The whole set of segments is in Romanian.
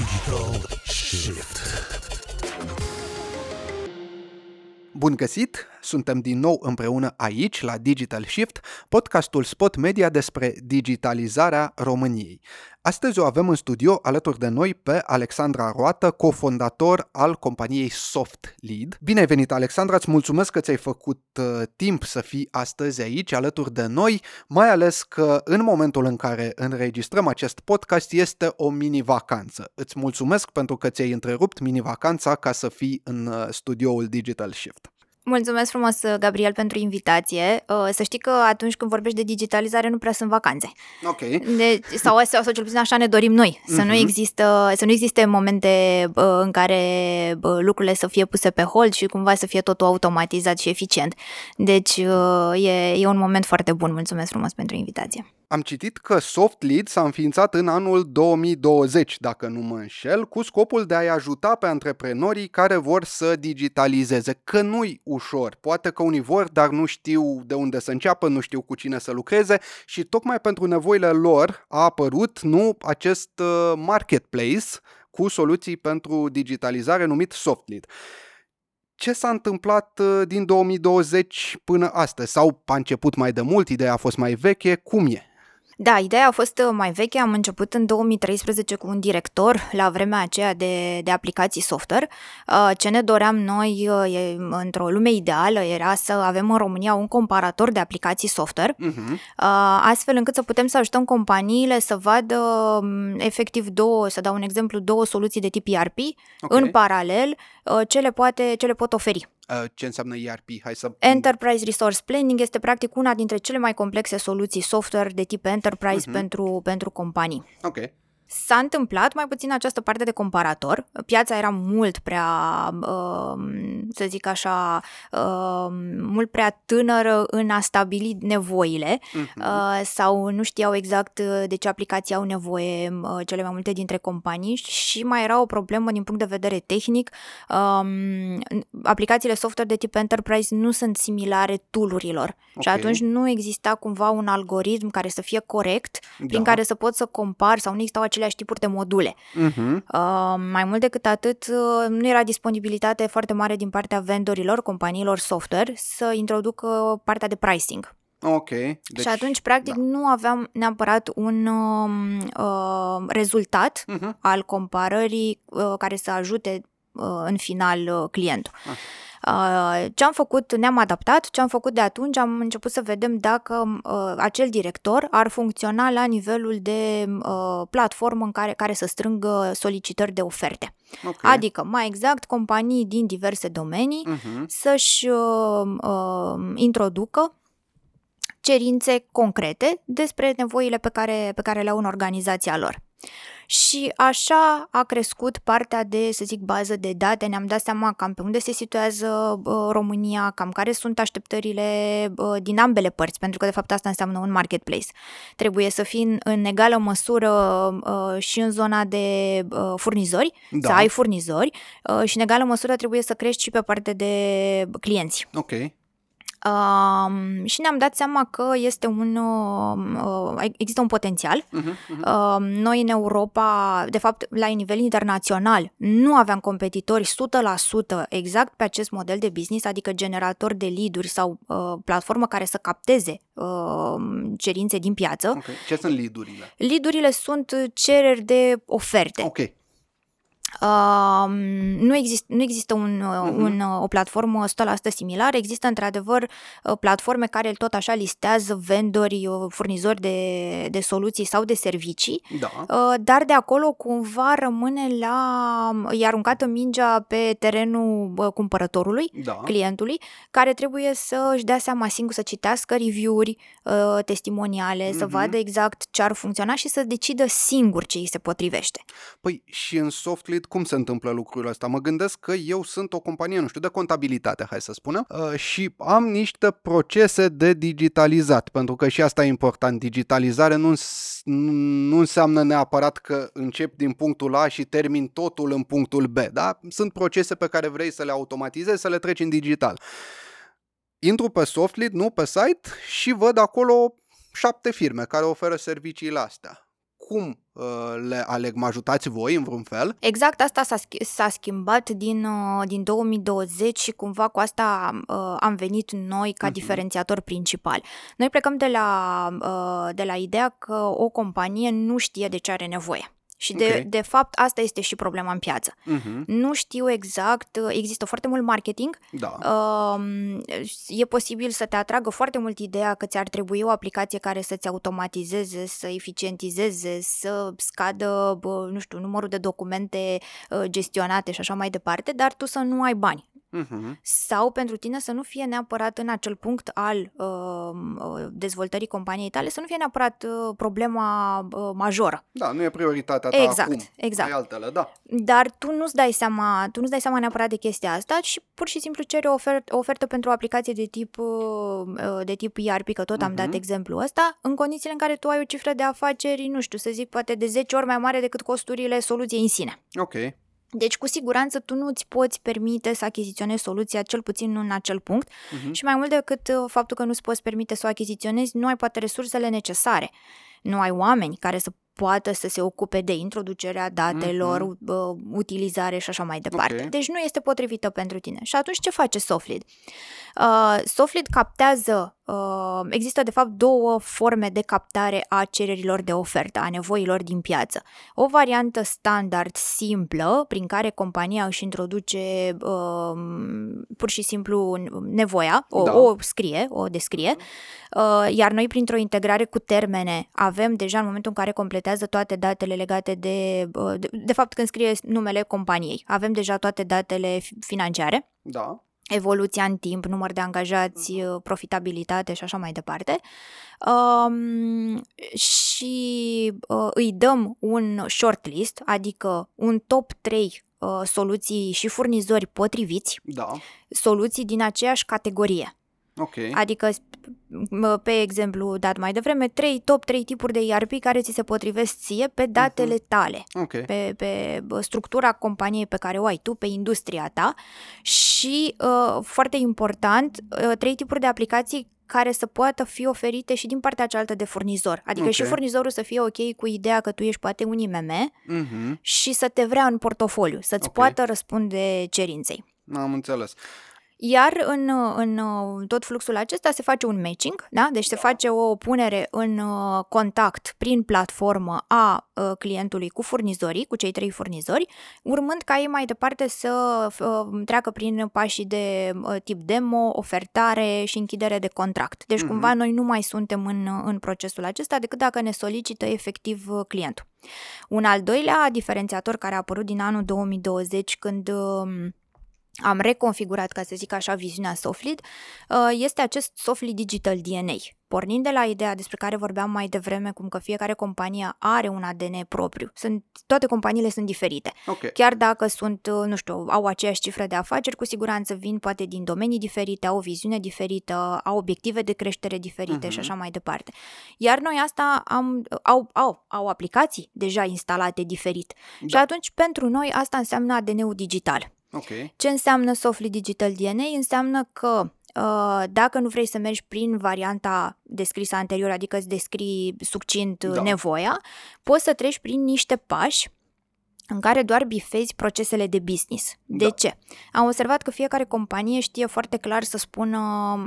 Digital Shift. Bun găsit! Suntem din nou împreună aici, la Digital Shift, podcastul Spot Media despre digitalizarea României. Astăzi o avem în studio alături de noi pe Alexandra Roată, cofondator al companiei SoftLead. Bine ai venit, Alexandra, îți mulțumesc că ți-ai făcut uh, timp să fii astăzi aici, alături de noi, mai ales că în momentul în care înregistrăm acest podcast este o mini-vacanță. Îți mulțumesc pentru că ți-ai întrerupt mini-vacanța ca să fii în uh, studioul Digital Shift. Mulțumesc frumos, Gabriel, pentru invitație. Uh, să știi că atunci când vorbești de digitalizare nu prea sunt vacanțe. Ok. De, sau, sau, sau cel puțin așa ne dorim noi. Să, uh-huh. nu, există, să nu existe momente uh, în care uh, lucrurile să fie puse pe hold și cumva să fie totul automatizat și eficient. Deci e, e un moment foarte bun. Mulțumesc frumos pentru invitație. Am citit că SoftLead s-a înființat în anul 2020, dacă nu mă înșel, cu scopul de a-i ajuta pe antreprenorii care vor să digitalizeze, că nu-i ușor. Poate că unii vor, dar nu știu de unde să înceapă, nu știu cu cine să lucreze și tocmai pentru nevoile lor a apărut nu acest uh, marketplace cu soluții pentru digitalizare numit SoftLead ce s-a întâmplat uh, din 2020 până astăzi? Sau a început mai de mult, ideea a fost mai veche, cum e? Da, ideea a fost uh, mai veche, am început în 2013 cu un director la vremea aceea de, de aplicații software. Uh, ce ne doream noi uh, într-o lume ideală era să avem în România un comparator de aplicații software, uh-huh. astfel încât să putem să ajutăm companiile să vadă um, efectiv două, să dau un exemplu, două soluții de tip ERP okay. în paralel ce le, poate, ce le pot oferi. Uh, ce înseamnă ERP. Hai să... Enterprise Resource Planning este practic una dintre cele mai complexe soluții software de tip enterprise uh-huh. pentru, pentru companii. Ok. S-a întâmplat mai puțin această parte de comparator. Piața era mult prea, uh, să zic așa, uh, mult prea tânără în a stabili nevoile uh-huh. sau nu știau exact de ce aplicații au nevoie uh, cele mai multe dintre companii și mai era o problemă din punct de vedere tehnic. Um, aplicațiile software de tip enterprise nu sunt similare toolurilor okay. și atunci nu exista cumva un algoritm care să fie corect, da. prin care să pot să compar sau nu existau acele aceleași tipuri de module. Uh-huh. Uh, mai mult decât atât, uh, nu era disponibilitate foarte mare din partea vendorilor, companiilor software, să introducă partea de pricing. Ok. Deci, și atunci, practic, da. nu aveam neapărat un um, uh, rezultat uh-huh. al comparării uh, care să ajute uh, în final uh, clientul. Uh. Uh, ce am făcut, ne-am adaptat, ce am făcut de atunci, am început să vedem dacă uh, acel director ar funcționa la nivelul de uh, platformă în care, care să strângă solicitări de oferte. Okay. Adică, mai exact, companii din diverse domenii uh-huh. să-și uh, uh, introducă cerințe concrete despre nevoile pe care, pe care le au în organizația lor. Și așa a crescut partea de, să zic, bază de date, ne-am dat seama cam pe unde se situează uh, România, cam care sunt așteptările uh, din ambele părți, pentru că de fapt asta înseamnă un marketplace. Trebuie să fii în, în egală măsură uh, și în zona de uh, furnizori, da. să ai furnizori uh, și în egală măsură trebuie să crești și pe partea de clienți. Ok. Uh, și ne-am dat seama că este un uh, există un potențial. Uh-huh, uh-huh. Uh, noi în Europa, de fapt la nivel internațional, nu aveam competitori 100% exact pe acest model de business, adică generator de lead-uri sau uh, platformă care să capteze uh, cerințe din piață. Okay. Ce sunt lead-urile? Lead-urile sunt cereri de oferte. Okay. Uh, nu, exist, nu există un, uh-huh. un, uh, o platformă 100% similară, există într-adevăr uh, platforme care tot așa listează vendori, furnizori de, de soluții sau de servicii, da. dar de acolo cumva rămâne la, e aruncată mingea pe terenul cumpărătorului, da. clientului, care trebuie să își dea seama singur să citească review-uri testimoniale, uh-huh. să mhm. vadă exact ce ar funcționa și să decidă singur ce îi se potrivește. Păi și în software cum se întâmplă lucrul ăsta? Mă gândesc că eu sunt o companie, nu știu, de contabilitate, hai să spunem, uh, și am niște procese de digitalizat, pentru că și asta e important. Digitalizare nu, nu înseamnă neapărat că încep din punctul A și termin totul în punctul B, da? Sunt procese pe care vrei să le automatizezi, să le treci în digital. Intru pe SoftLead, nu pe site, și văd acolo șapte firme care oferă serviciile astea cum uh, le aleg? Mă ajutați voi în vreun fel? Exact asta s-a, schi- s-a schimbat din, uh, din 2020 și cumva cu asta uh, am venit noi ca Mhm. diferențiator principal. Noi plecăm de la, uh, de la ideea că o companie nu știe de ce are nevoie. Și de, Ok. de fapt asta este și problema în piață. Uh-huh. Nu știu exact, uh, există foarte mult marketing, Da. Um, e posibil să te atragă foarte mult ideea că ți-ar trebui o aplicație care să-ți automatizeze, să eficientizeze, să scadă, bă, nu știu, numărul de documente uh, gestionate și așa mai departe, dar tu să nu ai bani. Uh-huh. Sau pentru tine să nu fie neapărat în acel punct al uh, uh, dezvoltării companiei tale, să nu fie neapărat uh, problema uh, majoră. Da, nu e prioritatea ta Exact, acum. exact. Ai altele, da. Dar tu nu-ți dai seama, tu nu-ți dai seama neapărat de chestia asta și pur și simplu ceri o, ofer- o ofertă pentru o aplicație de tip, uh, uh, de tip ERP, că tot am Mhm. dat exemplul ăsta, în condițiile în care tu ai o cifră de afaceri, nu știu, să zic, poate de 10 ori mai mare decât costurile soluției în sine. Ok. Deci, cu siguranță, tu nu-ți poți permite să achiziționezi soluția, cel puțin nu în acel punct, Mhm. și mai mult decât uh, faptul că nu-ți poți permite să o achiziționezi, nu ai poate resursele necesare. Nu ai oameni care să poată să se ocupe de introducerea datelor, Mhm. uh, utilizare și așa mai departe. Ok. Deci nu este potrivită pentru tine. Și atunci ce face Softlead? Uh, Softlead captează, uh, există de fapt două forme de captare a cererilor de ofertă, a nevoilor din piață. O variantă standard, simplă, prin care compania își introduce uh, pur și simplu nevoia, o, Da. o scrie, o descrie, uh, iar noi printr-o integrare cu termene avem deja în momentul în care completează toate datele legate de, uh, de, de fapt când scrie numele companiei, avem deja toate datele fi- financiare, Da. Evoluția în timp, număr de angajați, uh, profitabilitate și așa mai departe. Um, și uh, îi dăm un shortlist, adică un top 3 uh, soluții și furnizori potriviți, Da. soluții din aceeași categorie. Ok. Adică, m- pe exemplu dat mai devreme, trei, top 3 tipuri de ERP care ți se potrivesc ție pe datele tale Ok. pe, pe bă, structura companiei pe care o ai tu, pe industria ta și, uh, foarte important, uh, trei tipuri de aplicații care să poată fi oferite și din partea cealaltă de furnizor. Adică Ok. și furnizorul să fie ok cu ideea că tu ești poate un IMM Mhm. și să te vrea în portofoliu, să-ți Ok. poată răspunde cerinței. Am înțeles. Iar în, în tot fluxul acesta se face un matching, da? deci se face o punere în uh, contact prin platformă a uh, clientului cu furnizorii, cu cei trei furnizori, urmând ca ei mai departe să uh, treacă prin pașii de uh, tip demo, ofertare și închidere de contract. Deci Mhm. cumva noi nu mai suntem în, în procesul acesta decât dacă ne solicită efectiv uh, clientul. Un al doilea diferențiator care a apărut din anul 2020 când um, am reconfigurat, ca să zic așa, viziunea Softlead, uh, este acest Softlead Digital DNA. Pornind de la ideea despre care vorbeam mai devreme, cum că fiecare companie are un ADN propriu. Sunt, toate companiile sunt diferite. Ok. Chiar dacă sunt, uh, nu știu, au aceeași cifră de afaceri, cu siguranță vin poate din domenii diferite, au o viziune diferită, au obiective de creștere diferite Mhm. și așa mai departe. Iar noi asta am, au, au, au aplicații deja instalate diferit. Și Da. atunci, pentru noi, asta înseamnă ADN-ul digital. Ok. Ce înseamnă Softly Digital DNA? Înseamnă că uh, dacă nu vrei să mergi prin varianta descrisă anterior, adică îți descrii succint Da. da. nevoia, poți să treci prin niște pași în care doar bifezi procesele de business. De Da. ce? Am observat că fiecare companie știe foarte clar să spună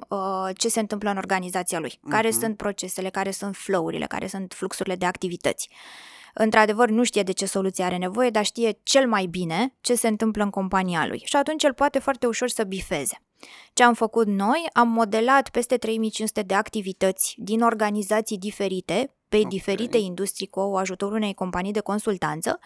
uh, ce se întâmplă în organizația lui, care Mhm. sunt procesele, care sunt flow-urile, care sunt fluxurile de activități. Într-adevăr, nu știe de ce soluție are nevoie, dar știe cel mai bine ce se întâmplă în compania lui și atunci el poate foarte ușor să bifeze. Ce am făcut noi? Am modelat peste 3500 de activități din organizații diferite, pe Ok. okay. diferite industrii cu ajutorul unei companii de consultanță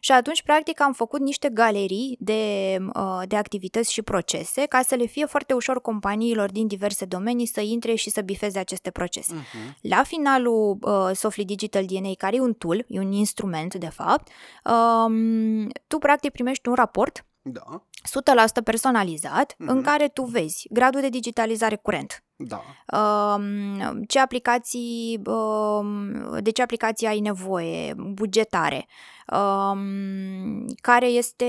și atunci, practic, am făcut niște galerii de, uh, de activități și procese ca să le fie foarte ușor companiilor din diverse domenii să intre și să bifeze aceste procese. Mhm. La finalul uh, Softly Digital DNA, care e un tool, e un instrument de fapt, um, tu practic primești un raport Da. 100% personalizat Mhm. în care tu vezi gradul de digitalizare curent, Da. um, ce aplicații, um, de ce aplicații ai nevoie, bugetare, um, care, este,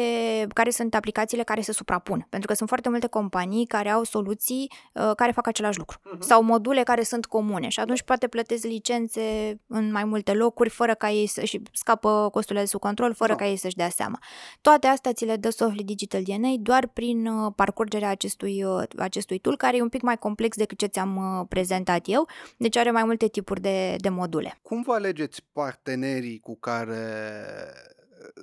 care sunt aplicațiile care se suprapun. Pentru că sunt foarte multe companii care au soluții uh, care fac același lucru. Uh-huh. Sau module care sunt comune și atunci poate plătesc licențe în mai multe locuri fără ca ei să și scapă costurile de sub control, fără no. ca ei să-și dea seama. Toate astea ți le dă Softly Digital DNA doar prin uh, parcurgerea acestui, uh, acestui tool, care e un pic mai complex decât ce ți-am uh, prezentat eu, deci are mai multe tipuri de, de module. Cum vă alegeți partenerii cu care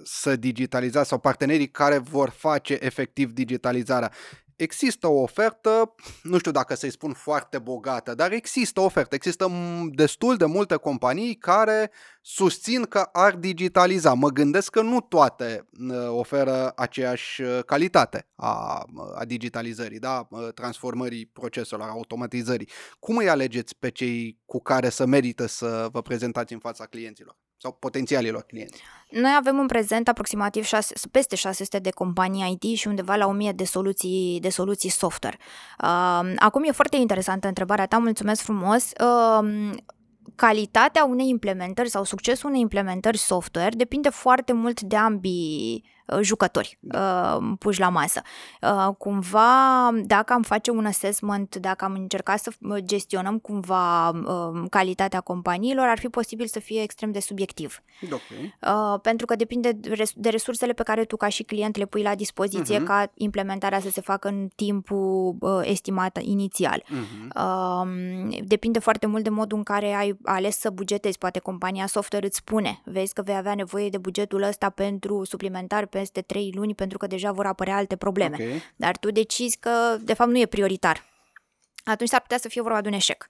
să digitalizați sau partenerii care vor face efectiv digitalizarea. Există o ofertă, nu știu dacă să-i spun foarte bogată, dar există o ofertă. Există destul de multe companii care susțin că ar digitaliza. Mă gândesc că nu toate oferă aceeași uh, calitate a, a digitalizării, da? transformării proceselor, automatizării. Cum îi alegeți pe cei cu care să merită să vă prezentați în fața clienților? Sau potențialilor clienți? Noi avem în prezent aproximativ 6, peste 600 de companii IT și undeva la 1000 de soluții, de soluții software. Uh, acum e foarte interesantă întrebarea ta, mulțumesc frumos. Uh, calitatea unei implementări sau succesul unei implementări software depinde foarte mult de ambii Uh, jucători da. uh, puși la masă. Uh, cumva, dacă am face un assessment, dacă am încercat să gestionăm cumva uh, calitatea companiilor, ar fi posibil să fie extrem de subiectiv. Okay. Uh, pentru că depinde de resursele pe care tu ca și client le pui la dispoziție uh-huh. ca implementarea să se facă în timpul uh, estimat inițial. Uh-huh. Uh, depinde foarte mult de modul în care ai ales să bugetezi. Poate compania software îți spune, vezi că vei avea nevoie de bugetul ăsta pentru suplimentar peste trei luni pentru că deja vor apărea alte probleme. Okay. Dar tu decizi că de fapt nu e prioritar atunci s-ar putea să fie vorba de un eșec.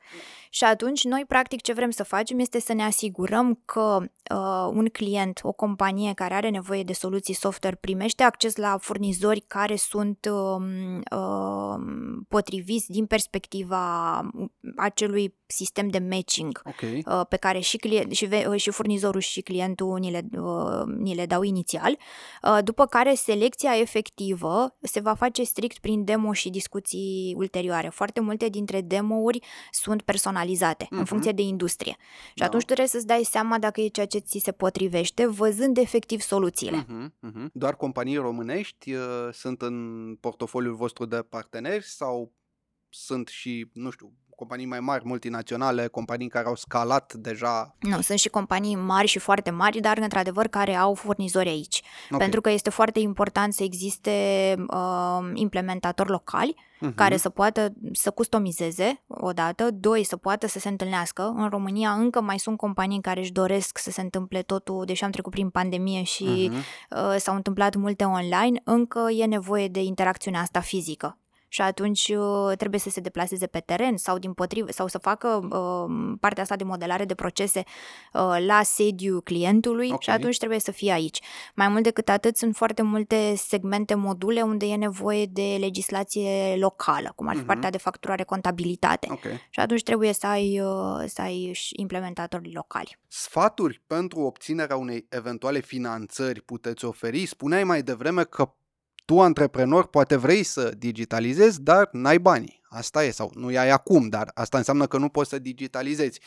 Și atunci noi, practic, ce vrem să facem este să ne asigurăm că uh, un client, o companie care are nevoie de soluții software, primește acces la furnizori care sunt uh, uh, potriviți din perspectiva acelui sistem de matching okay. uh, pe care și, client, și, uh, și furnizorul și clientul ni le, uh, ni le dau inițial, uh, după care selecția efectivă se va face strict prin demo și discuții ulterioare. Foarte multe dintre demo-uri sunt personalizate uh-huh. în mhm. funcție de industrie. Și da. atunci trebuie să-ți dai seama dacă e ceea ce ți se potrivește, văzând efectiv soluțiile. Uh-huh, uh-huh. Doar companii românești uh, sunt în portofoliul vostru de parteneri sau sunt și, nu știu, companii mai mari, multinaționale, companii care au scalat deja? Nu, sunt și companii mari și foarte mari, dar într-adevăr care au furnizori aici. Okay. Pentru că este foarte important să existe uh, implementatori locali uh-huh. care să poată să customizeze odată, doi, să poată să se întâlnească. În România încă mai sunt companii care își doresc să se întâmple totul, deși am trecut prin pandemie și uh-huh. uh, s-au întâmplat multe online, încă e nevoie de interacțiunea asta fizică și atunci uh, trebuie să se deplaseze pe teren sau din potrivă, sau să facă uh, partea asta de modelare de procese uh, la sediu clientului okay. și atunci trebuie să fie aici. Mai mult decât atât, sunt foarte multe segmente, module unde e nevoie de legislație locală, cum ar fi uh-huh. partea de facturare, contabilitate. Okay. Și atunci trebuie să ai, uh, să ai implementatori locali. Sfaturi pentru obținerea unei eventuale finanțări puteți oferi? Spuneai mai devreme că tu, antreprenor, poate vrei să digitalizezi, dar n-ai bani. Asta e, sau nu ai acum, dar asta înseamnă că nu poți să digitalizezi.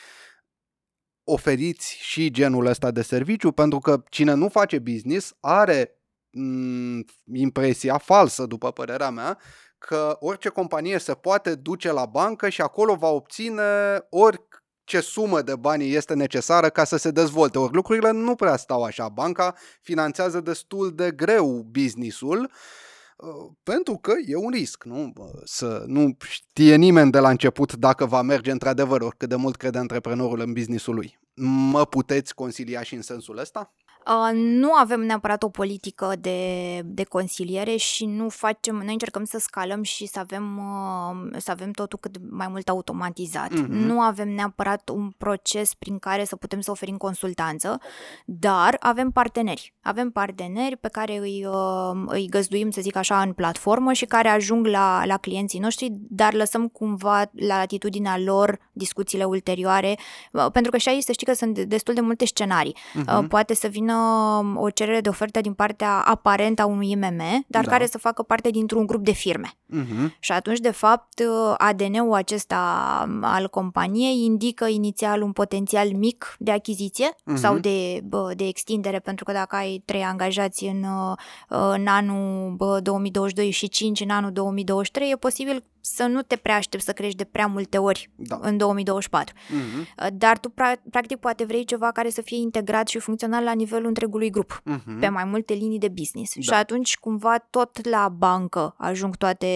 Oferiți și genul ăsta de serviciu, pentru că cine nu face business are m- mm, impresia falsă, după părerea mea, că orice companie se poate duce la bancă și acolo va obține ori ce sumă de bani este necesară ca să se dezvolte. Ori lucrurile nu prea stau așa. Banca finanțează destul de greu businessul uh, pentru că e un risc, nu? Să nu știe nimeni de la început dacă va merge într-adevăr, oricât de mult crede antreprenorul în businessul lui. Mă puteți consilia și în sensul ăsta? Uh, nu avem neapărat o politică de, de consiliere și nu facem, noi încercăm să scalăm și să avem, uh, să avem totul cât mai mult automatizat. Mm-hmm. Nu avem neapărat un proces prin care să putem să oferim consultanță, dar avem parteneri. Avem parteneri pe care îi, uh, îi găzduim, să zic așa, în platformă și care ajung la, la clienții noștri, dar lăsăm cumva la atitudinea lor discuțiile ulterioare, uh, pentru că și aici să știi că sunt destul de multe scenarii. Mm-hmm. Uh, poate să vină vină o cerere de ofertă din partea aparentă a unui IMM, dar Da. care să facă parte dintr-un grup de firme. Mhm. Și atunci, de fapt, ADN-ul acesta al companiei indică inițial un potențial mic de achiziție Mhm. sau de, bă, de extindere, pentru că dacă ai trei angajați în, uh, în anul bă, 2022 și 5 în anul 2023, e posibil să nu te prea aștepți să crești de prea multe ori Da. în 2024. Mhm. Dar tu, pra- practic, poate vrei ceva care să fie integrat și funcțional la nivelul întregului grup Mhm. pe mai multe linii de business. Da. Și atunci cumva tot la bancă ajung toate,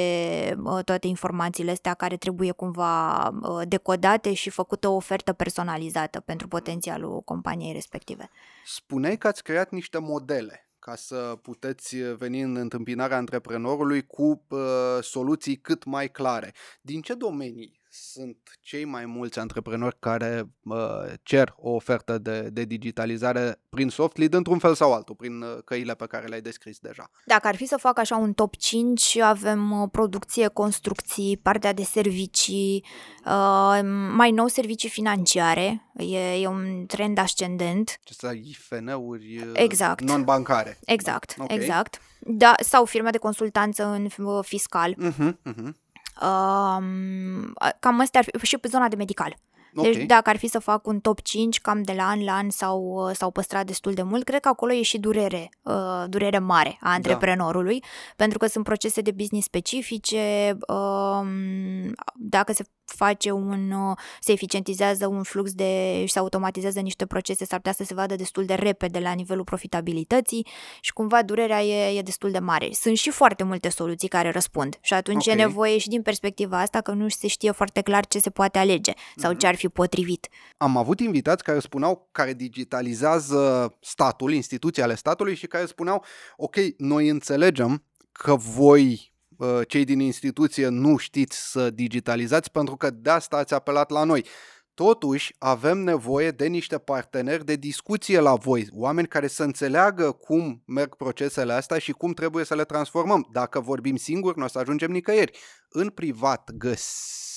uh, toate informațiile astea care trebuie cumva uh, decodate și făcută o ofertă personalizată pentru potențialul companiei respective. Spuneai că ați creat niște modele ca să puteți veni în întâmpinarea antreprenorului cu uh, soluții cât mai clare. Din ce domenii sunt cei mai mulți antreprenori care uh, cer o ofertă de, de digitalizare prin soft lead într-un fel sau altul, prin uh, căile pe care le-ai descris deja? Dacă ar fi să fac așa un top 5, avem uh, producție, construcții, partea de servicii, uh, mai nou servicii financiare, e, e un trend ascendent. Ce să ai IFN-uri uh, Exact. non-bancare. Exact, Ok. exact. Da, sau firme de consultanță în uh, fiscal. Mhm, mhm. Um, cam astea ar fi, și pe zona de medical. Ok. Deci dacă ar fi să fac un top 5, cam de la an la an s-au, s-au păstrat destul de mult, cred că acolo e și durere, uh, durere mare Da. a antreprenorului, pentru că sunt procese de business specifice, um, dacă se face un, uh, se eficientizează un flux de și se automatizează niște procese, s-ar putea să se vadă destul de repede la nivelul profitabilității și cumva durerea e, e destul de mare. Sunt și foarte multe soluții care răspund și atunci Ok. e nevoie și din perspectiva asta că nu se știe foarte clar ce se poate alege sau Mhm. ce ar fi potrivit. Am avut invitați care spuneau, care digitalizează statul, instituții ale statului și care spuneau, ok, noi înțelegem că voi, uh, cei din instituție, nu știți să digitalizați pentru că de asta ați apelat la noi. Totuși, avem nevoie de niște parteneri de discuție la voi, oameni care să înțeleagă cum merg procesele astea și cum trebuie să le transformăm. Dacă vorbim singuri, nu o să ajungem nicăieri. În privat, găsiți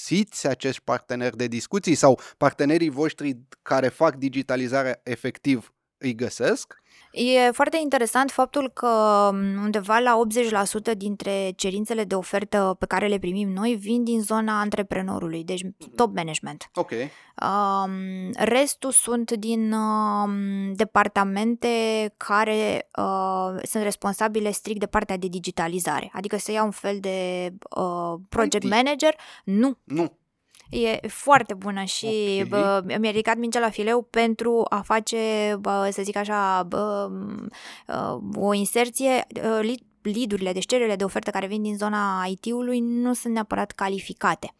acești parteneri de discuții sau partenerii voștri care fac digitalizarea efectiv îi găsesc? E foarte interesant faptul că m, undeva la 80% dintre cerințele de ofertă pe care le primim noi vin din zona antreprenorului, deci top management. Ok. Um, restul sunt din um, departamente care uh, sunt responsabile strict de partea de digitalizare, adică să ia un fel de uh, project IT. manager. Nu, Nu. E foarte bună și Ok. bă, mi-a ridicat mingea la fileu pentru a face, bă, să zic așa, bă, uh, o inserție. uh, lead- Lead-urile, deci cererile de ofertă care vin din zona IT-ului nu sunt neapărat calificate.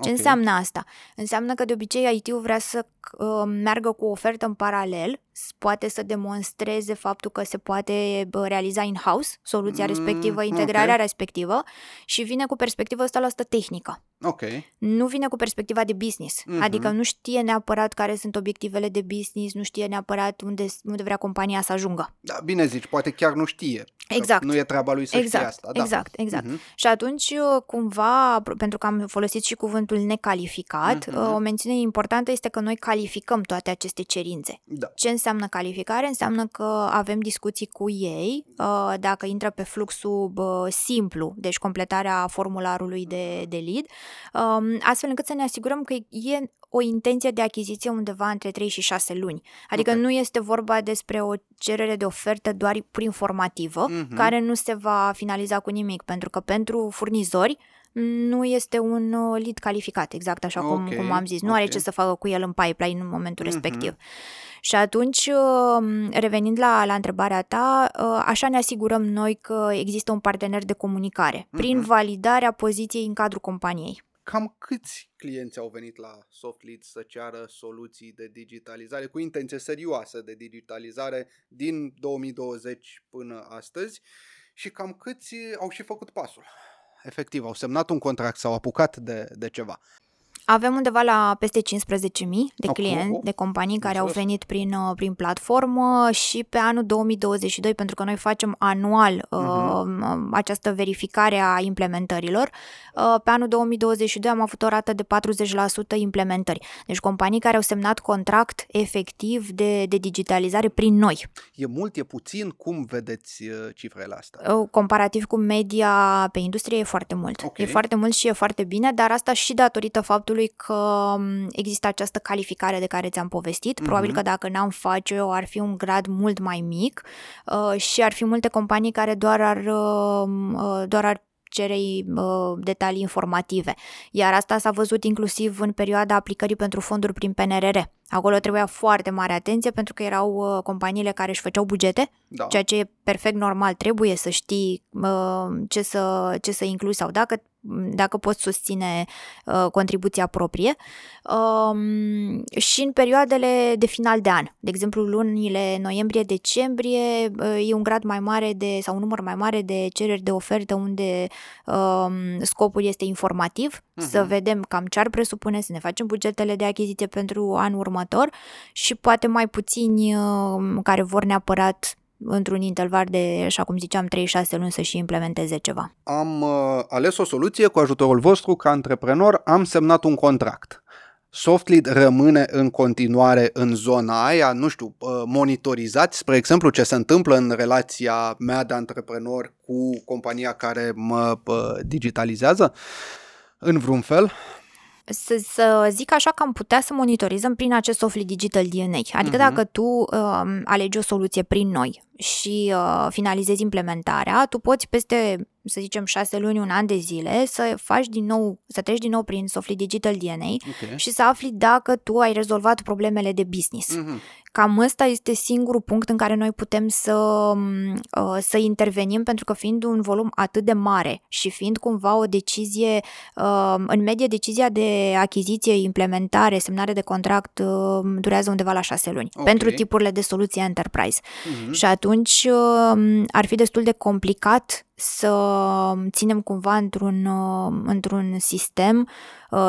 Ce Ok. înseamnă asta? Înseamnă că de obicei IT-ul vrea să uh, meargă cu o ofertă în paralel, s- poate să demonstreze faptul că se poate bă, realiza in-house soluția Mm, respectivă, ok. integrarea respectivă și vine cu perspectivă 100% tehnică Ok. nu vine cu perspectiva de business. Mhm. Adică nu știe neapărat care sunt obiectivele de business, nu știe neapărat unde, unde vrea compania să ajungă. Da, bine zici, poate chiar nu știe. Că Exact. Nu e treaba lui să exact, știe asta. Da. exact, exact. Mhm. Și atunci, uh, cumva, pr- pentru că am folosit și cuvântul necalificat, Mhm. uh, o mențiune importantă este că noi calificăm toate aceste cerințe. Da. Ce înseamnă calificare? Înseamnă că avem discuții cu ei, uh, dacă intră pe fluxul bă, simplu, deci completarea formularului de, de lead, um, astfel încât să ne asigurăm că e o intenție de achiziție undeva între 3 și 6 luni. Adică Ok. nu este vorba despre o cerere de ofertă doar informativă, Mhm. care nu se va finaliza cu nimic, pentru că pentru furnizori nu este un uh, lead calificat, exact așa cum, Ok, cum am zis. Nu are ok. ce să facă cu el în pipeline în momentul Mhm. respectiv. Și atunci, uh, revenind la, la întrebarea ta, uh, așa ne asigurăm noi că există un partener de comunicare, prin Mhm. validarea poziției în cadrul companiei. Cam câți clienți au venit la SoftLead să ceară soluții de digitalizare cu intenție serioasă de digitalizare din 2020 până astăzi și cam câți au și făcut pasul? Efectiv, au semnat un contract sau au apucat de, de ceva. Avem undeva la peste 15.000 de Ok. clienți, de companii care au Înțeles. venit prin, uh, prin platformă și pe anul 2022, pentru că noi facem anual uh, Mhm. această verificare a implementărilor, uh, pe anul 2022 am avut o rată de 40% implementări. Deci companii care au semnat contract efectiv de, de digitalizare prin noi. E mult, e puțin? Cum vedeți uh, cifrele astea? Uh, Comparativ cu media pe industrie e foarte mult. Ok. E foarte mult și e foarte bine, dar asta și datorită faptului că m, există această calificare de care ți-am povestit. Mhm. Probabil că dacă n-am face-o ar fi un grad mult mai mic uh, și ar fi multe companii care doar ar, uh, uh, doar ar cere uh, detalii informative. Iar asta s-a văzut inclusiv în perioada aplicării pentru fonduri prin PNRR. Acolo trebuia foarte mare atenție pentru că erau uh, companiile care își făceau bugete Da. ceea ce e perfect normal, trebuie să știi uh, ce, să, ce să inclui sau dacă, dacă poți susține uh, contribuția proprie. Um, și în perioadele de final de an, de exemplu lunile noiembrie-decembrie, uh, e un grad mai mare de, sau un număr mai mare de cereri de ofertă unde um, scopul este informativ, Mhm. să vedem cam ce ar presupune, să ne facem bugetele de achiziție pentru anul următor și poate mai puțini uh, care vor neapărat într-un interval de, așa cum ziceam, 3-6 luni să și implementeze ceva. Am uh, ales o soluție cu ajutorul vostru ca antreprenor, am semnat un contract. Softlead rămâne în continuare în zona aia, nu știu, uh, monitorizați, spre exemplu, ce se întâmplă în relația mea de antreprenor cu compania care mă uh, digitalizează în vreun fel. Să, să zic așa că am putea să monitorizăm prin acest Softly Digital DNA. Adică Mhm. dacă tu uh, alegi o soluție prin noi și uh, finalizezi implementarea, tu poți peste, să zicem, șase luni, un an de zile să faci din nou, să treci din nou prin Softly Digital DNA Okay. și să afli dacă tu ai rezolvat problemele de business. Mhm. Cam ăsta este singurul punct în care noi putem să, m, uh, să intervenim, pentru că fiind un volum atât de mare și fiind cumva o decizie, uh, în medie decizia de achiziție, implementare, semnare de contract uh, durează undeva la șase luni Ok. pentru tipurile de soluție enterprise. Mhm. Și atunci uh, ar fi destul de complicat să ținem cumva într-un, uh, într-un sistem uh,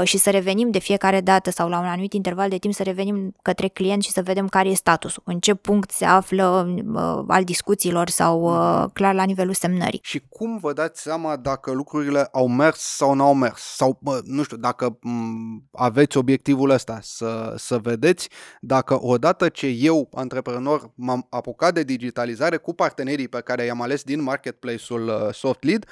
și să revenim de fiecare dată sau la un anumit interval de timp să revenim către client și să vedem care e statusul, în ce punct se află uh, al discuțiilor sau uh, clar la nivelul semnării. Și cum vă dați seama dacă lucrurile au mers sau nu au mers? Sau, mă, nu știu, dacă m, aveți obiectivul ăsta, să, să vedeți dacă odată ce eu, antreprenor, m-am apucat de digitalizare cu partenerii pe care i-am ales din marketplace-ul uh, SoftLead,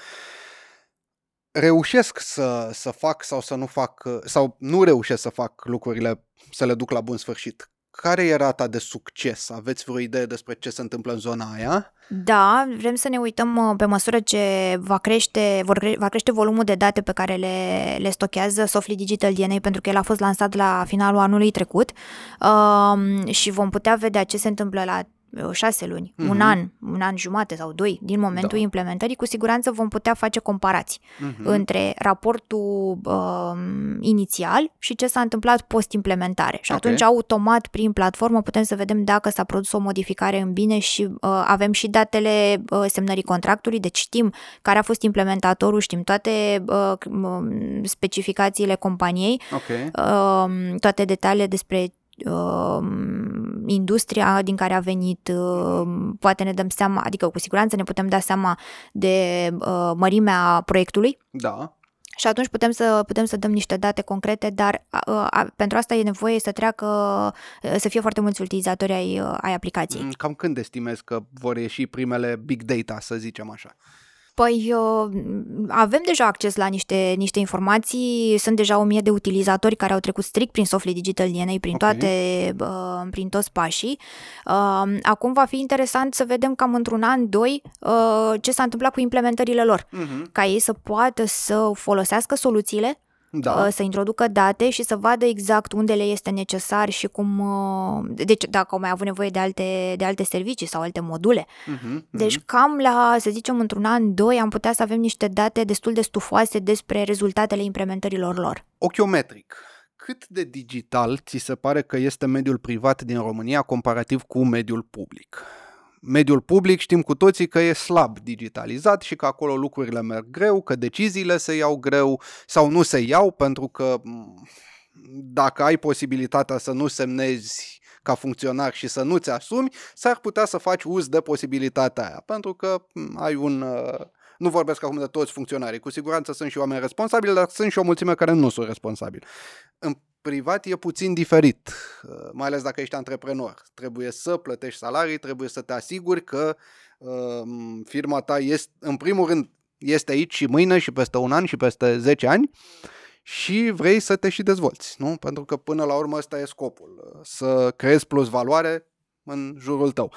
reușesc să, să fac sau să nu fac, uh, sau nu reușesc să fac lucrurile, să le duc la bun sfârșit. Care e rata de succes? Aveți vreo idee despre ce se întâmplă în zona aia? Da, vrem să ne uităm uh, pe măsură ce va crește, vor, cre- va crește volumul de date pe care le, le stochează Softly Digital DNA pentru că el a fost lansat la finalul anului trecut um, și vom putea vedea ce se întâmplă la uh, șase luni, Mhm. un an, un an jumate sau doi din momentul Da. implementării, cu siguranță vom putea face comparații Mhm. între raportul um, inițial și ce s-a întâmplat post-implementare. Și Ok. atunci, automat, prin platformă, putem să vedem dacă s-a produs o modificare în bine și uh, avem și datele uh, semnării contractului, deci știm care a fost implementatorul, știm toate uh, m- specificațiile companiei, Ok. uh, toate detaliile despre uh, industria din care a venit, uh, poate ne dăm seama, adică cu siguranță ne putem da seama de uh, mărimea proiectului Da. și atunci putem să, putem să dăm niște date concrete, dar a, a, pentru asta e nevoie să treacă, să fie foarte mulți utilizatori ai, ai aplicației. Mm, Cam când estimezi că vor ieși primele big data, să zicem așa? Păi uh, avem deja acces la niște, niște informații, sunt deja o mie de utilizatori care au trecut strict prin Softly Digital DNA, prin, Ok. toate, uh, prin toți pașii. Uh, Acum va fi interesant să vedem cam într-un an, doi, uh, ce s-a întâmplat cu implementările lor, Mm-hmm. ca ei să poată să folosească soluțiile Da. uh, să introducă date și să vadă exact unde le este necesar și cum, uh, deci dacă au mai avut nevoie de alte, de alte servicii sau alte module. Mm-hmm. Deci cam la, să zicem, într-un an, doi, am putea să avem niște date destul de stufoase despre rezultatele implementărilor lor. Ochiometric. Cât de digital ți se pare că este mediul privat din România comparativ cu mediul public? Mediul public știm cu toții că e slab digitalizat și că acolo lucrurile merg greu, că deciziile se iau greu sau nu se iau pentru că m, dacă ai posibilitatea să nu semnezi ca funcționar și să nu-ți asumi, s-ar putea să faci uz de posibilitatea aia, pentru că m, ai un... Uh, nu vorbesc acum de toți funcționarii, cu siguranță sunt și oameni responsabili, dar sunt și o mulțime care nu sunt responsabili. În privat e puțin diferit, uh, mai ales dacă ești antreprenor. Trebuie să plătești salarii, trebuie să te asiguri că uh, firma ta este, în primul rând, este aici și mâine și peste un an și peste 10 ani și vrei să te și dezvolți, nu? Pentru că până la urmă ăsta e scopul, să creezi plus valoare în jurul tău.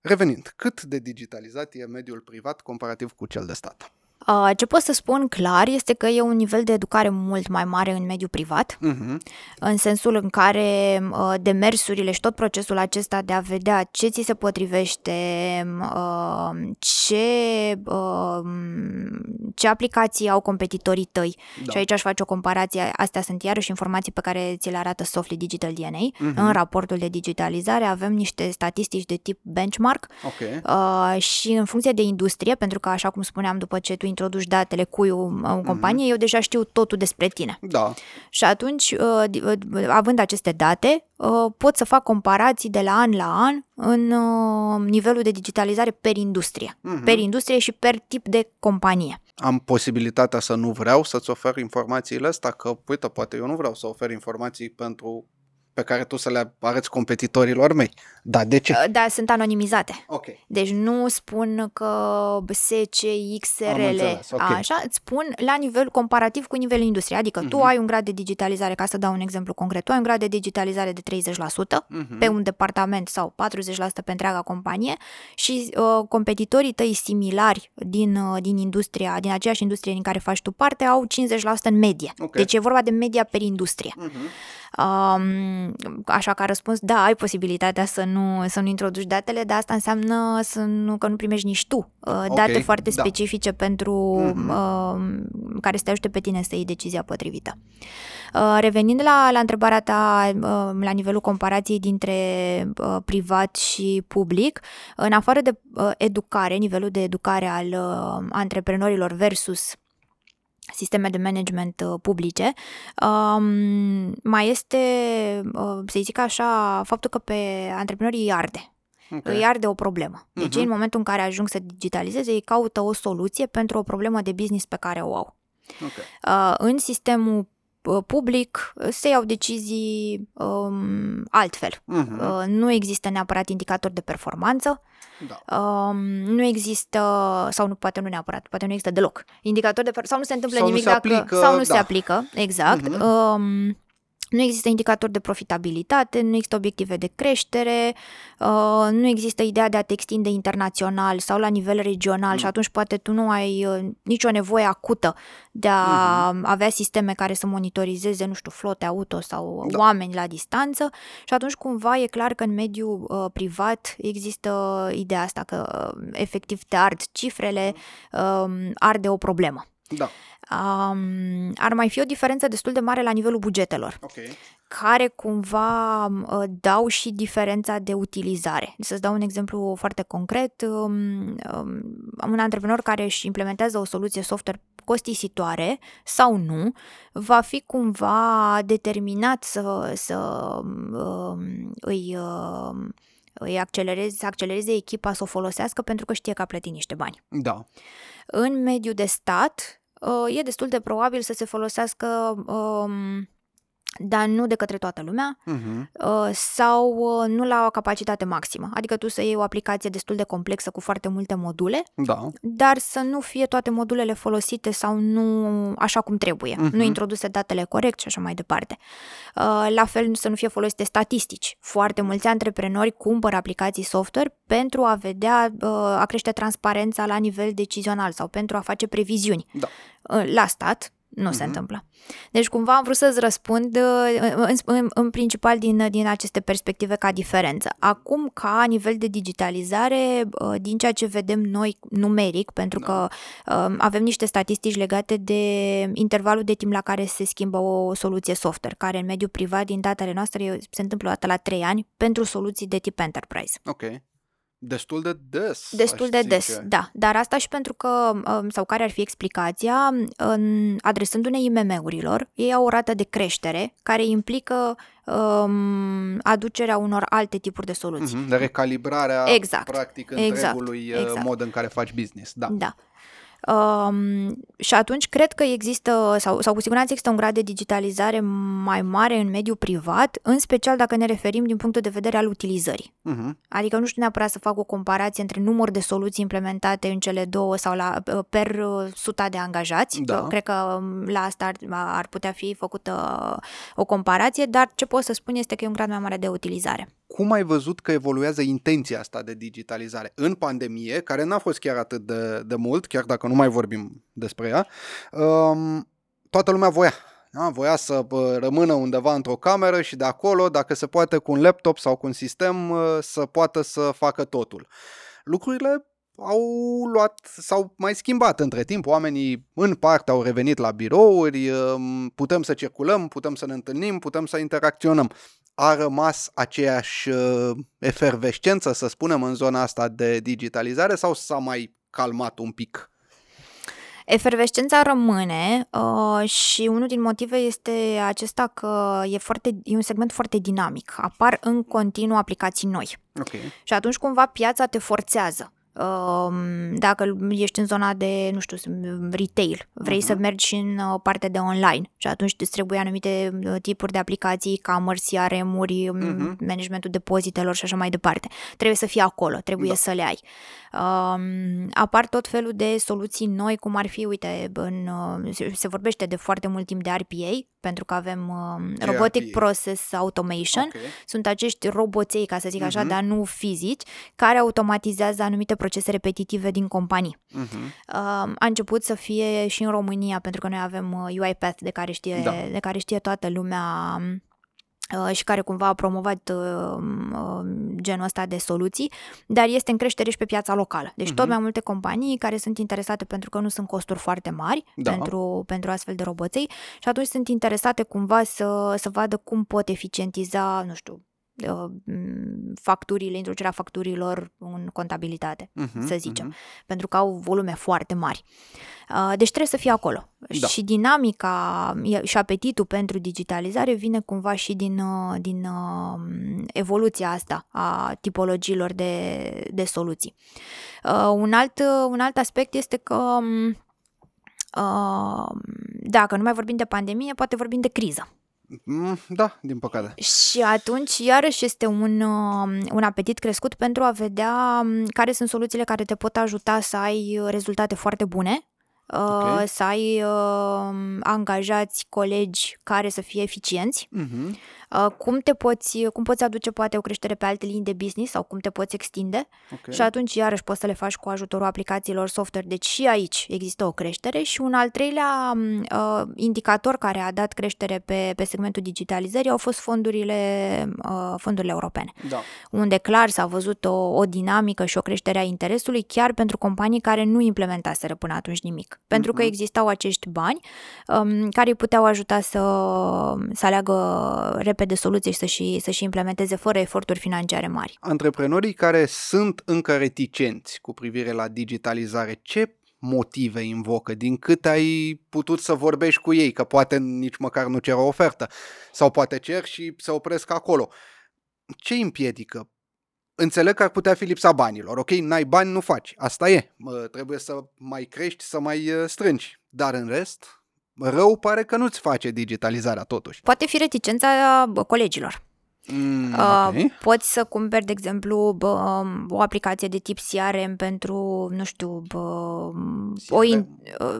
Revenind, cât de digitalizat e mediul privat comparativ cu cel de stat? Uh, ce pot să spun clar este că e un nivel de educare mult mai mare în mediul privat, Uh-huh. în sensul în care uh, demersurile și tot procesul acesta de a vedea ce ți se potrivește, uh, ce, uh, ce aplicații au competitorii tăi. Da. Și aici aș face o comparație, astea sunt iarăși informații pe care ți le arată Softly Digital DNA. Mhm. În raportul de digitalizare avem niște statistici de tip benchmark Ok. Uh, și în funcție de industrie, pentru că, așa cum spuneam, după ce tu introduci datele cui în companie, eu deja știu totul despre tine. Da. Și atunci, uh, di- uh, având aceste date, uh, pot să fac comparații de la an la an în uh, nivelul de digitalizare per industrie. Mhm. Per industrie și per tip de companie. Am posibilitatea să nu vreau să-ți ofer informațiile astea, că, uite, poate eu nu vreau să ofer informații pentru pe care tu să le arăți competitorilor mei. Da, de ce? Uh, Da, sunt anonimizate. Ok. Deci nu spun că SC, XRL, Am înțeles, ok. așa, îți spun la nivel comparativ cu nivelul industriei. Adică tu Mhm. ai un grad de digitalizare, ca să dau un exemplu concret, tu ai un grad de digitalizare de 30% Mhm. pe un departament sau 40% pe întreaga companie și uh, competitorii tăi similari din, uh, din industria, din aceeași industrie din care faci tu parte, au 50% în medie. Ok. Deci e vorba de media per industrie. Mhm. Um, așa că a răspuns, da, ai posibilitatea să nu, să nu introduci datele, dar asta înseamnă să nu, că nu primești nici tu uh, Ok, date foarte da. specifice pentru Mhm. uh, care să te ajute pe tine să iei decizia potrivită. Uh, revenind la, la întrebarea ta uh, la nivelul comparației dintre uh, privat și public, în afară de uh, educare, nivelul de educare al uh, antreprenorilor versus sisteme de management uh, publice, um, mai este, uh, să zic așa, faptul că pe antreprenorii îi arde. Ok. Îi arde o problemă. Deci Mhm. ei, în momentul în care ajung să digitalizeze, ei caută o soluție pentru o problemă de business pe care o au. Ok. Uh, în sistemul uh, public uh, se iau decizii um, altfel. Mhm. Uh, nu există neapărat indicatori de performanță, Da. um, nu există, sau nu, poate nu neapărat, poate nu există deloc indicatori de per- sau nu se întâmplă Sau nu nimic se dacă, aplică, sau nu da. se aplică, exact. Mhm. Um, nu există indicatori de profitabilitate, nu există obiective de creștere, uh, nu există ideea de a te extinde internațional sau la nivel regional Mm. și atunci poate tu nu ai uh, nicio nevoie acută de a Mhm. avea sisteme care să monitorizeze, nu știu, flote auto sau Da. oameni la distanță și atunci cumva e clar că în mediul uh, privat există ideea asta că uh, efectiv te ard cifrele, uh, arde o problemă. Da. Um, ar mai fi o diferență destul de mare la nivelul bugetelor, Ok. care cumva uh, dau și diferența de utilizare. Să-ți dau un exemplu foarte concret. Um, um, un antreprenor care își implementează o soluție software costisitoare sau nu, va fi cumva determinat să, să um, îi, um, îi accelereze, să accelereze echipa să o folosească pentru că știe că a plătit niște bani. Da. În mediul de stat, uh, e destul de probabil să se folosească, um, dar nu de către toată lumea, Mhm. uh, sau uh, nu la o capacitate maximă. Adică tu să iei o aplicație destul de complexă cu foarte multe module, Da. dar să nu fie toate modulele folosite sau nu așa cum trebuie, Mhm. nu introduse datele corect și așa mai departe. Uh, La fel să nu fie folosite statistici. Foarte mulți antreprenori cumpără aplicații software pentru a vedea, uh, a crește transparența la nivel decizional sau pentru a face previziuni. Da. Uh, La stat nu se Mhm. întâmplă. Deci cumva am vrut să-ți răspund uh, în, în, în principal din, din aceste perspective ca diferență. Acum, ca nivel de digitalizare, uh, din ceea ce vedem noi numeric, pentru Da. că uh, avem niște statistici legate de intervalul de timp la care se schimbă o soluție software, care în mediul privat, din datele noastre, se întâmplă o dată la 3 ani pentru soluții de tip enterprise. Ok. Destul de des. Destul aș de zice. des, da. Dar asta și pentru că, um, sau care ar fi explicația, în, adresându-ne IMM-urilor, ei au o rată de creștere care implică um, aducerea unor alte tipuri de soluții. Mhm, De recalibrarea, Exact, practic, exact, întregului uh, exact. mod în care faci business. Da. Da. Um, și atunci cred că există, sau, sau cu siguranță există un grad de digitalizare mai mare în mediul privat, în special dacă ne referim din punctul de vedere al utilizării. Mhm. Adică nu știu neapărat să fac o comparație între număr de soluții implementate în cele două sau la, per uh, suta de angajați. Da. Cred că um, la asta ar, ar putea fi făcută o comparație, dar ce pot să spun este că e un grad mai mare de utilizare. Cum ai văzut că evoluează intenția asta de digitalizare în pandemie, care n-a fost chiar atât de, de mult, chiar dacă nu mai vorbim despre ea, um, toată lumea voia. Da, voia să bă, rămână undeva într-o cameră și de acolo, dacă se poate cu un laptop sau cu un sistem, uh, să poată să facă totul. Lucrurile au luat, s-au mai schimbat între timp, oamenii în parte au revenit la birouri, um, putem să circulăm, putem să ne întâlnim, putem să interacționăm a rămas aceeași uh, efervescență, să spunem, în zona asta de digitalizare sau s-a mai calmat un pic? Efervescența rămâne uh, și unul din motive este acesta că e, foarte, e un segment foarte dinamic. Apar în continuu aplicații noi. Ok. Și atunci cumva piața te forțează. Um, Dacă ești în zona de, nu știu, retail, vrei Mhm. să mergi și în uh, partea de online și atunci îți trebuie anumite uh, tipuri de aplicații, e-commerce, CRM-uri, Mhm. managementul depozitelor și așa mai departe. Trebuie să fii acolo, trebuie Da. să le ai. Um, apar tot felul de soluții noi, cum ar fi, uite, în, uh, se- se vorbește de foarte mult timp de RPA, pentru că avem uh, Ce e Robotic RPA? Process Automation, Ok. sunt acești roboței, ca să zic așa, Mhm. dar nu fizici, care automatizează anumite procese repetitive din companii. Mhm. Uh, a început să fie și în România, pentru că noi avem uh, UiPath de care știe, Da. de care știe toată lumea uh, și care cumva a promovat uh, uh, genul ăsta de soluții, dar este în creștere și pe piața locală. Deci tot Mhm. mai multe companii care sunt interesate pentru că nu sunt costuri foarte mari Da. pentru, pentru astfel de roboței și atunci sunt interesate cumva să, să vadă cum pot eficientiza, nu știu, uh, m, facturile, introducerea facturilor în contabilitate, Mhm, să zicem, mhm. pentru că au volume foarte mari. Uh, Deci trebuie să fie acolo. Da. Și dinamica e- și apetitul pentru digitalizare vine cumva și din, uh, din uh, evoluția asta a tipologiilor de, de soluții. Uh, Un alt, un alt aspect este că um, uh, dacă nu mai vorbim de pandemie, poate vorbim de criză. Mm, Da, din păcate. Și atunci, iarăși, este un, uh, un apetit crescut pentru a vedea um, care sunt soluțiile care te pot ajuta să ai uh, rezultate foarte bune, uh, Ok. să ai uh, angajați, colegi care să fie eficienți, Mhm. Uh, cum te poți, cum poți aduce poate o creștere pe alte linii de business sau cum te poți extinde Ok. și atunci iarăși poți să le faci cu ajutorul aplicațiilor software. Deci și aici există o creștere și un al treilea m, uh, indicator care a dat creștere pe, pe segmentul digitalizării au fost fondurile, uh, fondurile europene, Da. unde clar s-a văzut o, o dinamică și o creștere a interesului chiar pentru companii care nu implementaseră până atunci nimic. Pentru că Mhm. existau acești bani um, care îi puteau ajuta să, să aleagă repede soluții și să-și, să-și implementeze fără eforturi financiare mari. Antreprenorii care sunt încă reticenți cu privire la digitalizare, ce motive invocă? Din cât ai putut să vorbești cu ei, că poate nici măcar nu cer o ofertă, sau poate cer și se opresc acolo. Ce îi împiedică? Înțeleg că ar putea fi lipsa banilor, ok? N-ai bani, nu faci. Asta e. Mă, trebuie să mai crești, să mai uh, strângi. Dar în rest, rău pare că nu-ți face digitalizarea totuși. Poate fi reticența bă, colegilor. Mm, Uh, ok. Poți să cumperi, de exemplu, bă, um, o aplicație de tip CRM pentru, nu știu, bă, o in,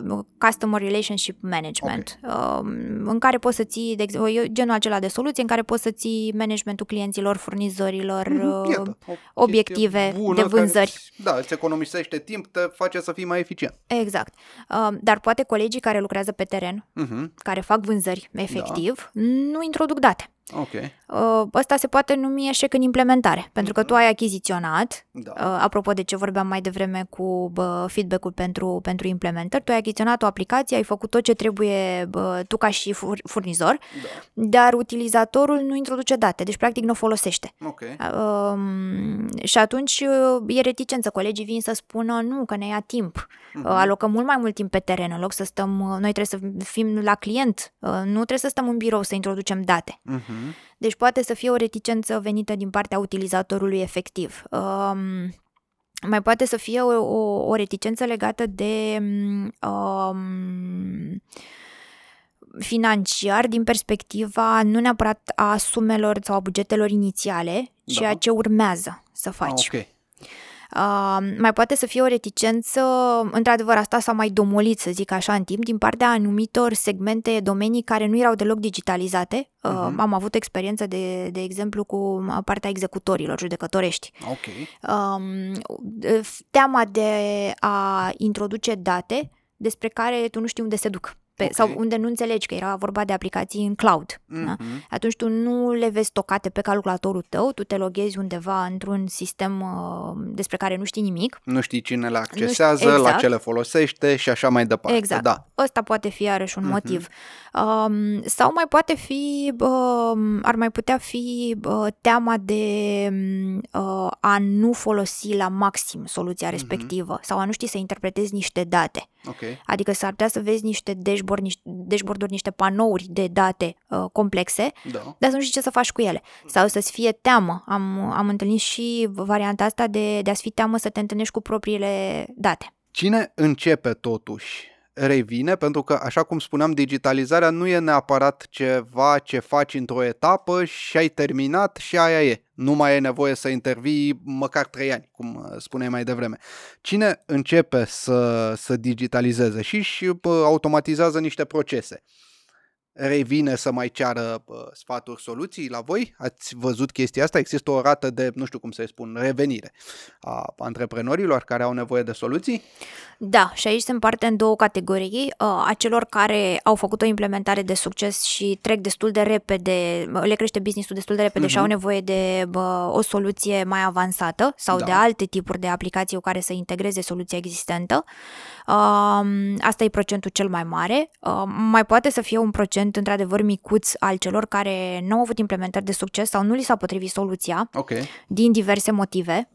uh, Customer Relationship Management, um, în care poți să ții, de exemplu, e genul acela de soluție în care poți să ții managementul clienților, furnizorilor, Mhm, uh, iată, o obiective chestie bună de care vânzări. îți- da, îți economisește timp, te face să fii mai eficient. Exact. Uh, Dar poate colegii care lucrează pe teren, Mhm. care fac vânzări efectiv, nu introduc date. Ok. Uh, ăsta se poate numi eșec în implementare, pentru că tu ai achiziționat, Da. uh, apropo de ce vorbeam mai devreme cu bă, feedback-ul pentru, pentru implementări, tu ai achiziționat o aplicație, ai făcut tot ce trebuie bă, tu ca și fur- furnizor, Da. dar utilizatorul nu introduce date, deci practic nu o folosește. Ok. Um, și atunci uh, e reticență. Colegii vin să spună nu, că ne ia timp. Mhm. Uh, alocăm mult mai mult timp pe teren, în loc să stăm, uh, noi trebuie să fim la client, uh, nu trebuie să stăm în birou să introducem date. Mhm. Deci poate să fie o reticență venită din partea utilizatorului efectiv. Um, mai poate să fie o, o, o reticență legată de um, financiar din perspectiva nu neapărat a sumelor sau a bugetelor inițiale, ceea Da. ce urmează să Ah, faci. Ok. Uh, mai poate să fie o reticență, într-adevăr, asta s-a mai domolit, să zic așa, în timp, din partea anumitor segmente, domenii care nu erau deloc digitalizate. Uh, Mhm. Am avut experiență, de, de exemplu, cu partea executorilor judecătorești. Ok. Um, teama de a introduce date despre care tu nu știi unde se duc. Pe, Ok. Sau unde nu înțelegi că era vorba de aplicații în cloud. Da? Mhm. atunci tu nu le vezi stocate pe calculatorul tău, tu te loghezi undeva într-un sistem uh, despre care nu știi nimic. Nu știi cine le știi- accesează, la exact. ce le folosește și așa mai departe. Exact. Da. Ăsta poate fi iarăși un Mhm. motiv. Um, sau mai poate fi, um, ar mai putea fi uh, teama de um, uh, a nu folosi la maxim soluția Mhm. respectivă sau a nu ști să interpretezi niște date. Ok. Adică s-ar putea să vezi niște dashboard, niște, dashboard-uri, niște panouri de date uh, complexe, Da. dar să nu știi ce să faci cu ele. Sau să-ți fie teamă. Am, am întâlnit și varianta asta de, de a-ți fi teamă să te întâlnești cu propriile date. Cine începe totuși revine, pentru că, așa cum spuneam, digitalizarea nu e neapărat ceva ce faci într-o etapă și ai terminat și aia e. Nu mai e nevoie să intervii măcar trei ani, cum uh, spuneai mai devreme. Cine începe să, să digitalizeze și și bă, automatizează niște procese? Revine să mai ceară bă, sfaturi, soluții la voi? Ați văzut chestia asta? Există o rată de, nu știu cum să-i spun, revenire a antreprenorilor care au nevoie de soluții? Da, și aici se împarte în două categorii, uh, a celor care au făcut o implementare de succes și trec destul de repede, le crește business-ul destul de repede și Mhm. au nevoie de bă, o soluție mai avansată sau Da. de alte tipuri de aplicații cu care să integreze soluția existentă. Um, Asta e procentul cel mai mare. Um, Mai poate să fie un procent într-adevăr micuț al celor care nu au avut implementări de succes sau nu li s-a potrivit soluția Ok. din diverse motive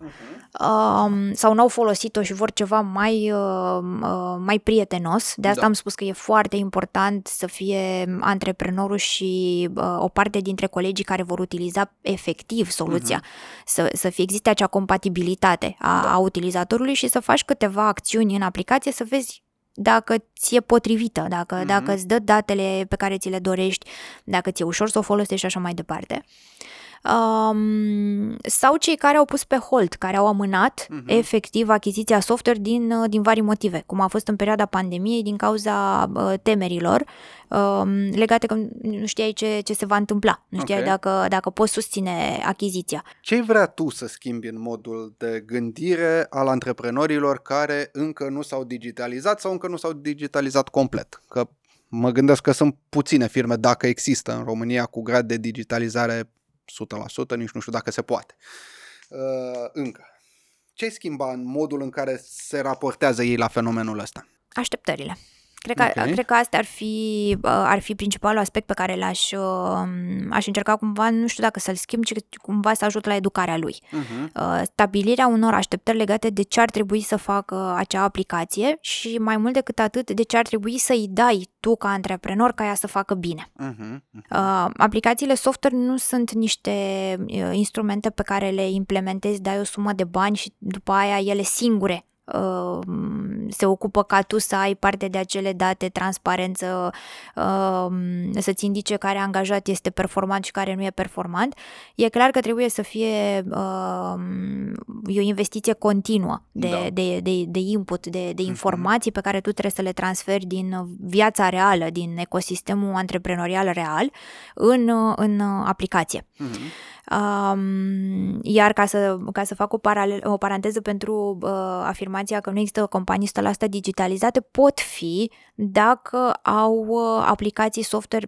um, sau n-au folosit-o și vor ceva mai, uh, uh, mai prietenos. De asta Da. am spus că e foarte important să fie antreprenorul și uh, o parte dintre colegii care vor utiliza efectiv soluția. Să, să fie existe acea compatibilitate a, Da. a utilizatorului și să faci câteva acțiuni în aplicație să vezi dacă ți e potrivită, dacă, Mhm. dacă îți dă datele pe care ți le dorești, dacă ți-e ușor să o folosești și așa mai departe. Um, sau cei care au pus pe hold, care au amânat Mhm. efectiv achiziția software din, uh, din vari motive, cum a fost în perioada pandemiei din cauza uh, temerilor um, legate că nu știai ce, ce se va întâmpla, nu știai Ok. dacă, dacă poți susține achiziția. Ce vrea tu să schimbi în modul de gândire al antreprenorilor care încă nu s-au digitalizat sau încă nu s-au digitalizat complet? Că mă gândesc că sunt puține firme, dacă există în România, cu grad de digitalizare 100%, nici nu știu dacă se poate. Uh, încă. Ce schimba în modul în care se raportează ei la fenomenul ăsta? Așteptările. Cred că, Ok. cred că asta ar fi, uh, ar fi principalul aspect pe care l-aș uh, aș încerca cumva, nu știu dacă să-l schimb, ci cumva să ajut la educarea lui. Uh-huh. Uh, Stabilirea unor așteptări legate de ce ar trebui să facă acea aplicație și mai mult decât atât de ce ar trebui să-i dai tu ca antreprenor ca ea să facă bine. Uh-huh. Uh, aplicațiile software nu sunt niște uh, instrumente pe care le implementezi, dai o sumă de bani și după aia ele singure uh, se ocupă ca tu să ai parte de acele date, transparență, uh, să-ți indice care angajat este performant și care nu e performant. E clar că trebuie să fie uh, e o investiție continuă de, Da. de, de, de input, de, de informații pe care tu trebuie să le transferi din viața reală, din ecosistemul antreprenorial real în, în aplicație. Uh-huh. Um, iar ca să, ca să fac o, paralel, o paranteză pentru uh, afirmația că nu există companii 100% digitalizate, pot fi dacă au uh, aplicații software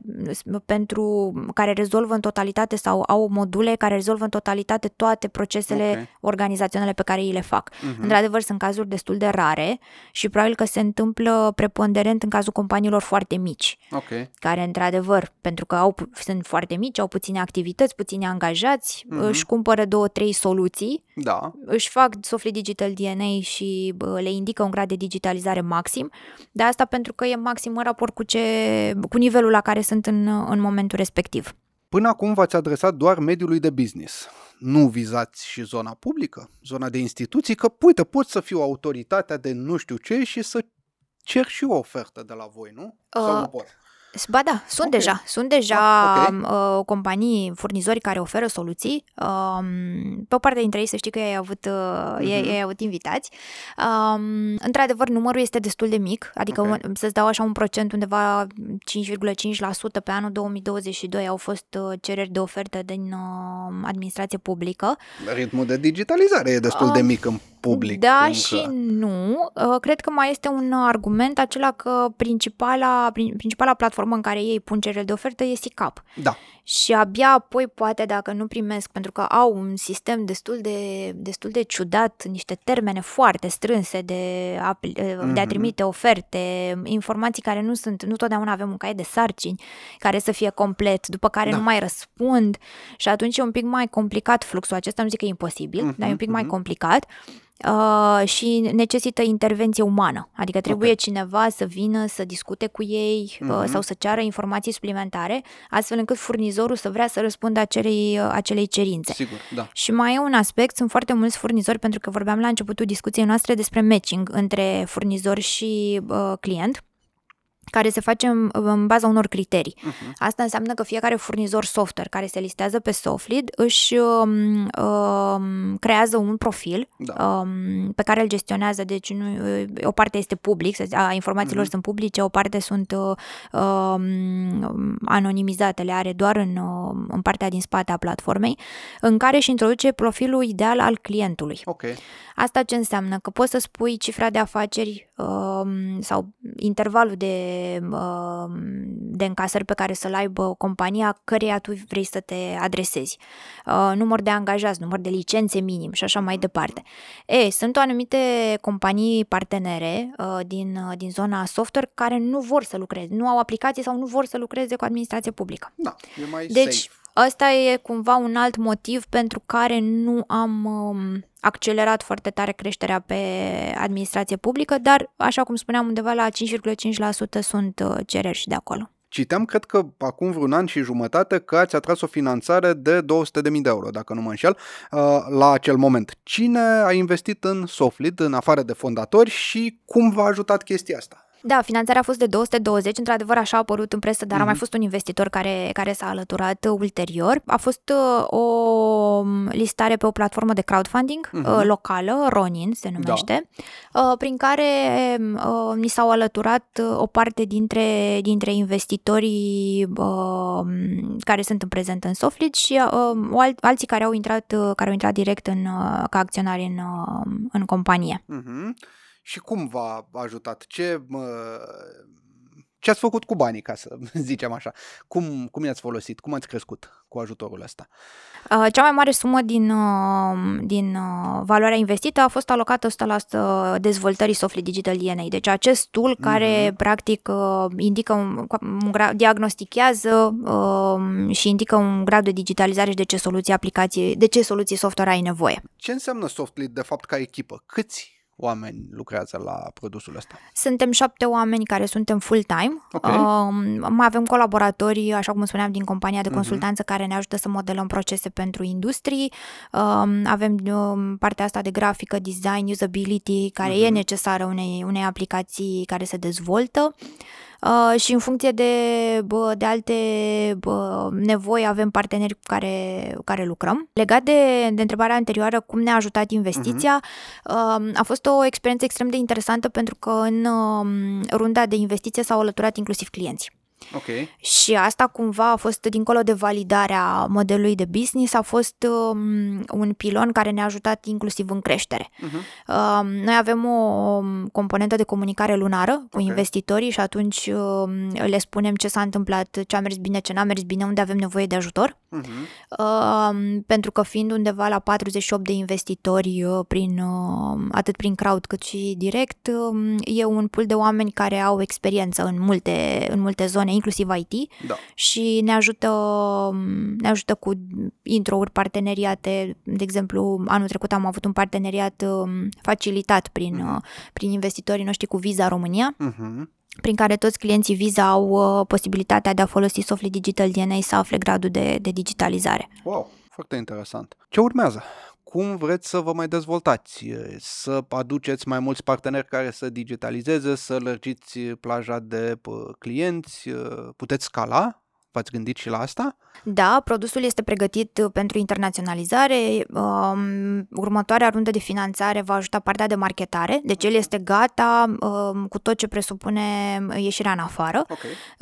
pentru care rezolvă în totalitate sau au module care rezolvă în totalitate toate procesele okay. organizaționale pe care ei le fac. Uh-huh. Într-adevăr, sunt cazuri destul de rare și probabil că se întâmplă preponderent în cazul companiilor foarte mici, okay. care, într-adevăr, pentru că au, sunt foarte mici, au puține activități, puține angajați, uh-huh. își cumpără două, trei soluții, da. își fac Softly Digital DNA și le indică un grad de digitalizare maxim, de asta pentru că e maxim în raport cu, ce, cu nivelul la care sunt în, în momentul respectiv. Până acum v-ați adresat doar mediului de business. Nu vizați și zona publică, zona de instituții, că, uite, pot să fiu autoritatea de nu știu ce și să cer și o ofertă de la voi, nu? Uh, Sau nu pot? Ba da, sunt okay. deja. Sunt deja ah, okay. uh, companii, furnizori care oferă soluții. Uh, pe o parte dintre ei să știi că ei au avut, uh, uh-huh. ei, ei au avut invitați. Uh, într-adevăr, numărul este destul de mic, adică okay. să-ți dau așa un procent undeva 5,5% pe anul 2022 au fost uh, cereri de ofertă din uh, administrație publică. Ritmul de digitalizare e destul uh, de mic în public. Da încă. și nu. Uh, cred că mai este un argument acela că principala, principala platformă în care ei pun cereri de ofertă este SICAP. Da. Și abia apoi, poate, dacă nu primesc, pentru că au un sistem destul de, destul de ciudat, niște termene foarte strânse de a, mm-hmm. de a mhm. trimite oferte, informații care nu sunt, nu totdeauna avem un caiet de sarcini care să fie complet, după care da. nu mai răspund și atunci e un pic mai complicat fluxul acesta, nu zic că e imposibil, mm-hmm, dar e un pic mm-hmm. mai mhm. complicat uh, și necesită intervenție umană. Adică trebuie okay. cineva să vină să discute cu ei uh, mm-hmm. sau să ceară informații suplimentare, astfel încât furnizorul să vrea să răspundă acelei, uh, acelei cerințe. Sigur, da. Și mai e un aspect, sunt foarte mulți furnizori, pentru că vorbeam la începutul discuției noastre despre matching între furnizor și uh, client care se face în, în baza unor criterii. Uh-huh. Asta înseamnă că fiecare furnizor software care se listează pe Softlead își um, um, creează un profil da. um, pe care îl gestionează, deci nu, o parte este public, a informațiilor uh-huh. sunt publice, o parte sunt uh, um, anonimizate, le are doar în, uh, în partea din spate a platformei, în care își introduce profilul ideal al clientului. Okay. Asta ce înseamnă? Că poți să spui cifra de afaceri um, sau intervalul de Um, de încasări pe care să-l aibă compania căreia tu vrei să te adresezi. Uh, număr de angajați, număr de licențe minim și așa mai departe. E, sunt anumite companii partenere uh, din, uh, din zona software care nu vor să lucreze, nu au aplicații sau nu vor să lucreze cu administrație publică. Da, e mai deci, safe. Ăsta e cumva un alt motiv pentru care nu am um, accelerat foarte tare creșterea pe administrație publică, dar, așa cum spuneam, undeva la 5,5% sunt uh, cereri și de acolo. Citeam, cred că acum vreun an și jumătate, că ați atras o finanțare de 200.000 de euro, dacă nu mă înșel, uh, la acel moment. Cine a investit în Softlead, în afară de fondatori, și cum v-a ajutat chestia asta? Da, finanțarea a fost de 220, într-adevăr așa a apărut în presă, dar mm-hmm. a mai mhm. fost un investitor care, care s-a alăturat ulterior. A fost uh, o listare pe o platformă de crowdfunding mm-hmm. uh, locală, Ronin se numește, da. uh, prin care uh, ni s-au alăturat uh, o parte dintre, dintre investitorii uh, care sunt în prezent în Softlead și uh, al, alții care au intrat, uh, care au intrat direct în, uh, ca acționari în, uh, în companie. Mm-hmm și cum v-a ajutat? Ce, ce ați făcut cu banii, ca să zicem așa? Cum, cum i-ați folosit? Cum ați crescut cu ajutorul ăsta? Cea mai mare sumă din, din valoarea investită a fost alocată 100% dezvoltării Softly Digital DNA. Deci acest tool care mm-hmm. practic indică un, un grad, diagnostichează și indică un grad de digitalizare și de ce soluții aplicații, de ce soluții software ai nevoie. Ce înseamnă Softly de fapt ca echipă? Câți oameni lucrează la produsul ăsta? Suntem șapte oameni care suntem full-time. Okay. Uh, mai avem colaboratori, așa cum spuneam, din compania de mhm. consultanță uh-huh. care ne ajută să modelăm procese pentru industrii. Uh, avem uh, partea asta de grafică, design, usability, care uh-huh. e necesară unei, unei aplicații care se dezvoltă. Uh, uh, și în funcție de, bă, de alte bă, nevoi avem parteneri cu care, cu care lucrăm. Legat de, de întrebarea anterioară, cum ne-a ajutat investiția, uh-huh. uh, a fost o experiență extrem de interesantă pentru că în uh, runda de investiție s-au alăturat inclusiv clienți. Ok. Și asta cumva a fost, dincolo de validarea modelului de business, a fost um, un pilon care ne-a ajutat inclusiv în creștere. Uh-huh. Um, noi avem o um, componentă de comunicare lunară cu Ok. investitorii și atunci um, le spunem ce s-a întâmplat, ce a mers bine, ce n-a mers bine, unde avem nevoie de ajutor. Uh-huh. Um, pentru că fiind undeva la 48 de investitori uh, prin, uh, atât prin crowd cât și direct, um, e un pool de oameni care au experiență în multe, în multe zone, inclusiv IT Da. și ne ajută, um, ne ajută cu intro-uri, parteneriate. De exemplu, anul trecut am avut un parteneriat um, facilitat prin, uh, prin investitorii noștri cu Visa România, Uh-huh. prin care toți clienții Visa au uh, posibilitatea de a folosi Softly Digital DNA să afle gradul de, de digitalizare. Wow, foarte interesant. Ce urmează? Cum vreți să vă mai dezvoltați? Să aduceți mai mulți parteneri care să digitalizeze, să lărgiți plaja de pă, clienți? Puteți scala? V-ați gândit și la asta? Da, produsul este pregătit uh, pentru internaționalizare. Um, următoarea rundă de finanțare va ajuta partea de marketare, deci el este gata um, cu tot ce presupune ieșirea în afară. Ok.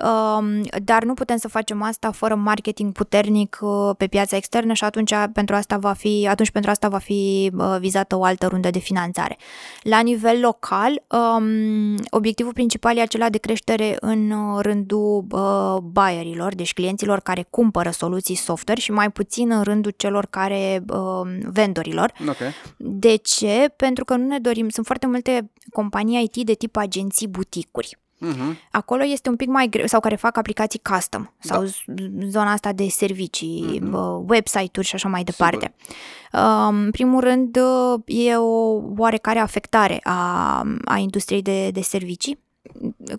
Um, dar nu putem să facem asta fără marketing puternic uh, pe piața externă și atunci pentru asta va fi, atunci pentru asta va fi uh, vizată o altă rundă de finanțare. La nivel local, um, obiectivul principal e acela de creștere în uh, rândul uh, buyerilor, deci clienților care cumpără soluții software și mai puțin în rândul celor care uh, vendorilor. Ok. De ce? Pentru că nu ne dorim, sunt foarte multe companii IT de tip agenții buticuri. Uh-huh. Acolo este un pic mai greu, sau care fac aplicații custom, sau Da. z- zona asta de servicii, Mhm. uh, website-uri și așa mai departe. Uh, În primul rând, uh, e o oarecare afectare a, a industriei de, de servicii.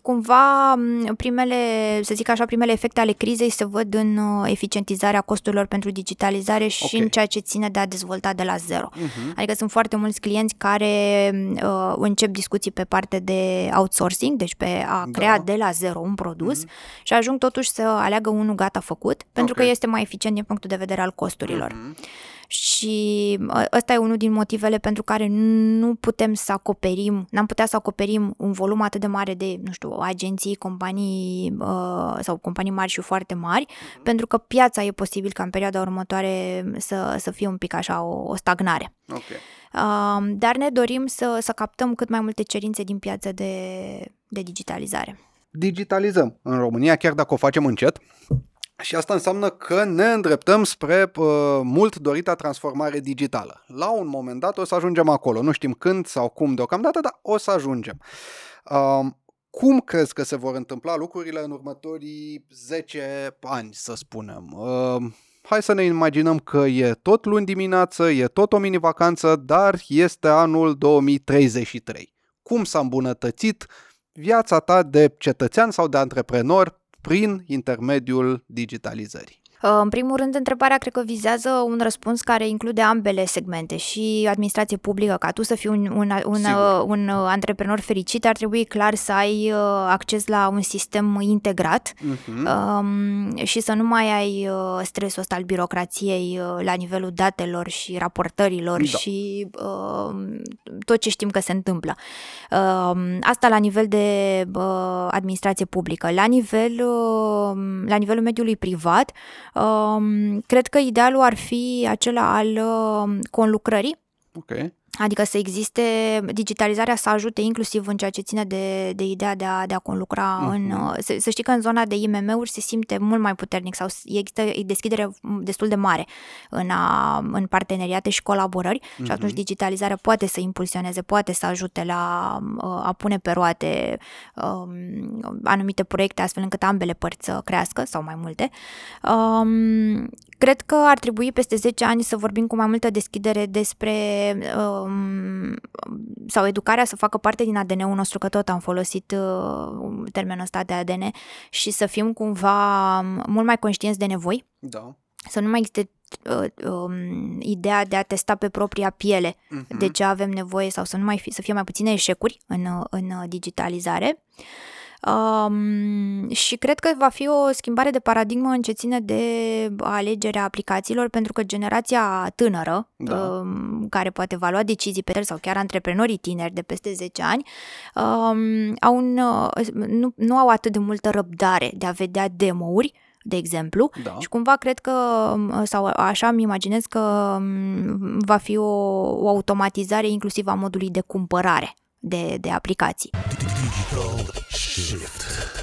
Cumva, m, primele, să zic așa, primele efecte ale crizei se văd în uh, eficientizarea costurilor pentru digitalizare și Ok. în ceea ce ține de a dezvolta de la zero. Uh-huh. Adică sunt foarte mulți clienți care uh, încep discuții pe parte de outsourcing, deci pe a Da. crea de la zero un produs Mhm. și ajung totuși să aleagă unul gata făcut, pentru Ok. că este mai eficient din punctul de vedere al costurilor. Mhm. Și uh, ăsta e unul din motivele pentru care nu putem să acoperim, n-am putea să acoperim un volum atât de mare de, nu știu, agenții, companii uh, sau companii mari și foarte mari, pentru că piața e posibil ca în perioada următoare să, să fie un pic așa o, o stagnare. Ok. Um, dar ne dorim să, să captăm cât mai multe cerințe din piață de, de digitalizare. digitalizăm în România, chiar dacă o facem încet. Și asta înseamnă că ne îndreptăm spre uh, mult dorita transformare digitală. La un moment dat o să ajungem acolo. Nu știm când sau cum deocamdată, dar o să ajungem. Uh, cum crezi că se vor întâmpla lucrurile în următorii 10 ani, să spunem? Uh, hai să ne imaginăm că e tot luni dimineață, e tot o mini-vacanță, dar este anul 2033. Cum s-a îmbunătățit viața ta de cetățean sau de antreprenor prin intermediul digitalizării? Uh, În primul rând, întrebarea cred că vizează un răspuns care include ambele segmente și administrație publică. Ca tu să fii un, un, un, Sigur. uh, un uh, antreprenor fericit, ar trebui clar să ai uh, acces la un sistem integrat Uh-huh. um, și să nu mai ai uh, stresul ăsta al birocrației uh, la nivelul datelor și raportărilor Da. și uh, tot ce știm că se întâmplă. Uh, asta la nivel de uh, administrație publică. La, nivel, uh, la nivelul mediului privat, uh, cred că idealul ar fi acela al uh, conlucrării Ok. Adică să existe digitalizarea să ajute inclusiv în ceea ce ține de, de ideea de a, de a conlucra Mhm. în... uh, Să, să știi că în zona de IMM-uri se simte mult mai puternic sau există deschidere destul de mare în, a, în parteneriate și colaborări și atunci digitalizarea poate să impulsioneze, poate să ajute la uh, a pune pe roate um, anumite proiecte astfel încât ambele părți să crească sau mai multe. Um, cred că ar trebui peste 10 ani să vorbim cu mai multă deschidere despre um, sau educarea să facă parte din ADN-ul nostru, că tot am folosit uh, termenul ăsta de ADN și să fim cumva mult mai conștienți de nevoi, Da. să nu mai existe uh, um, ideea de a testa pe propria piele Mhm. de ce avem nevoie sau să nu mai fi, să fie mai puține eșecuri în, în digitalizare. Um, și cred că va fi o schimbare de paradigmă în ce ține de alegerea aplicațiilor, pentru că generația tânără, da. um, care poate va lua decizii pe sau chiar antreprenorii tineri de peste 10 ani, um, au un, uh, nu, nu au atât de multă răbdare de a vedea demo-uri de exemplu, da. și cumva cred că, sau așa îmi imaginez că va fi o, o automatizare inclusiv a modului de cumpărare de, de aplicații. Digital Shift.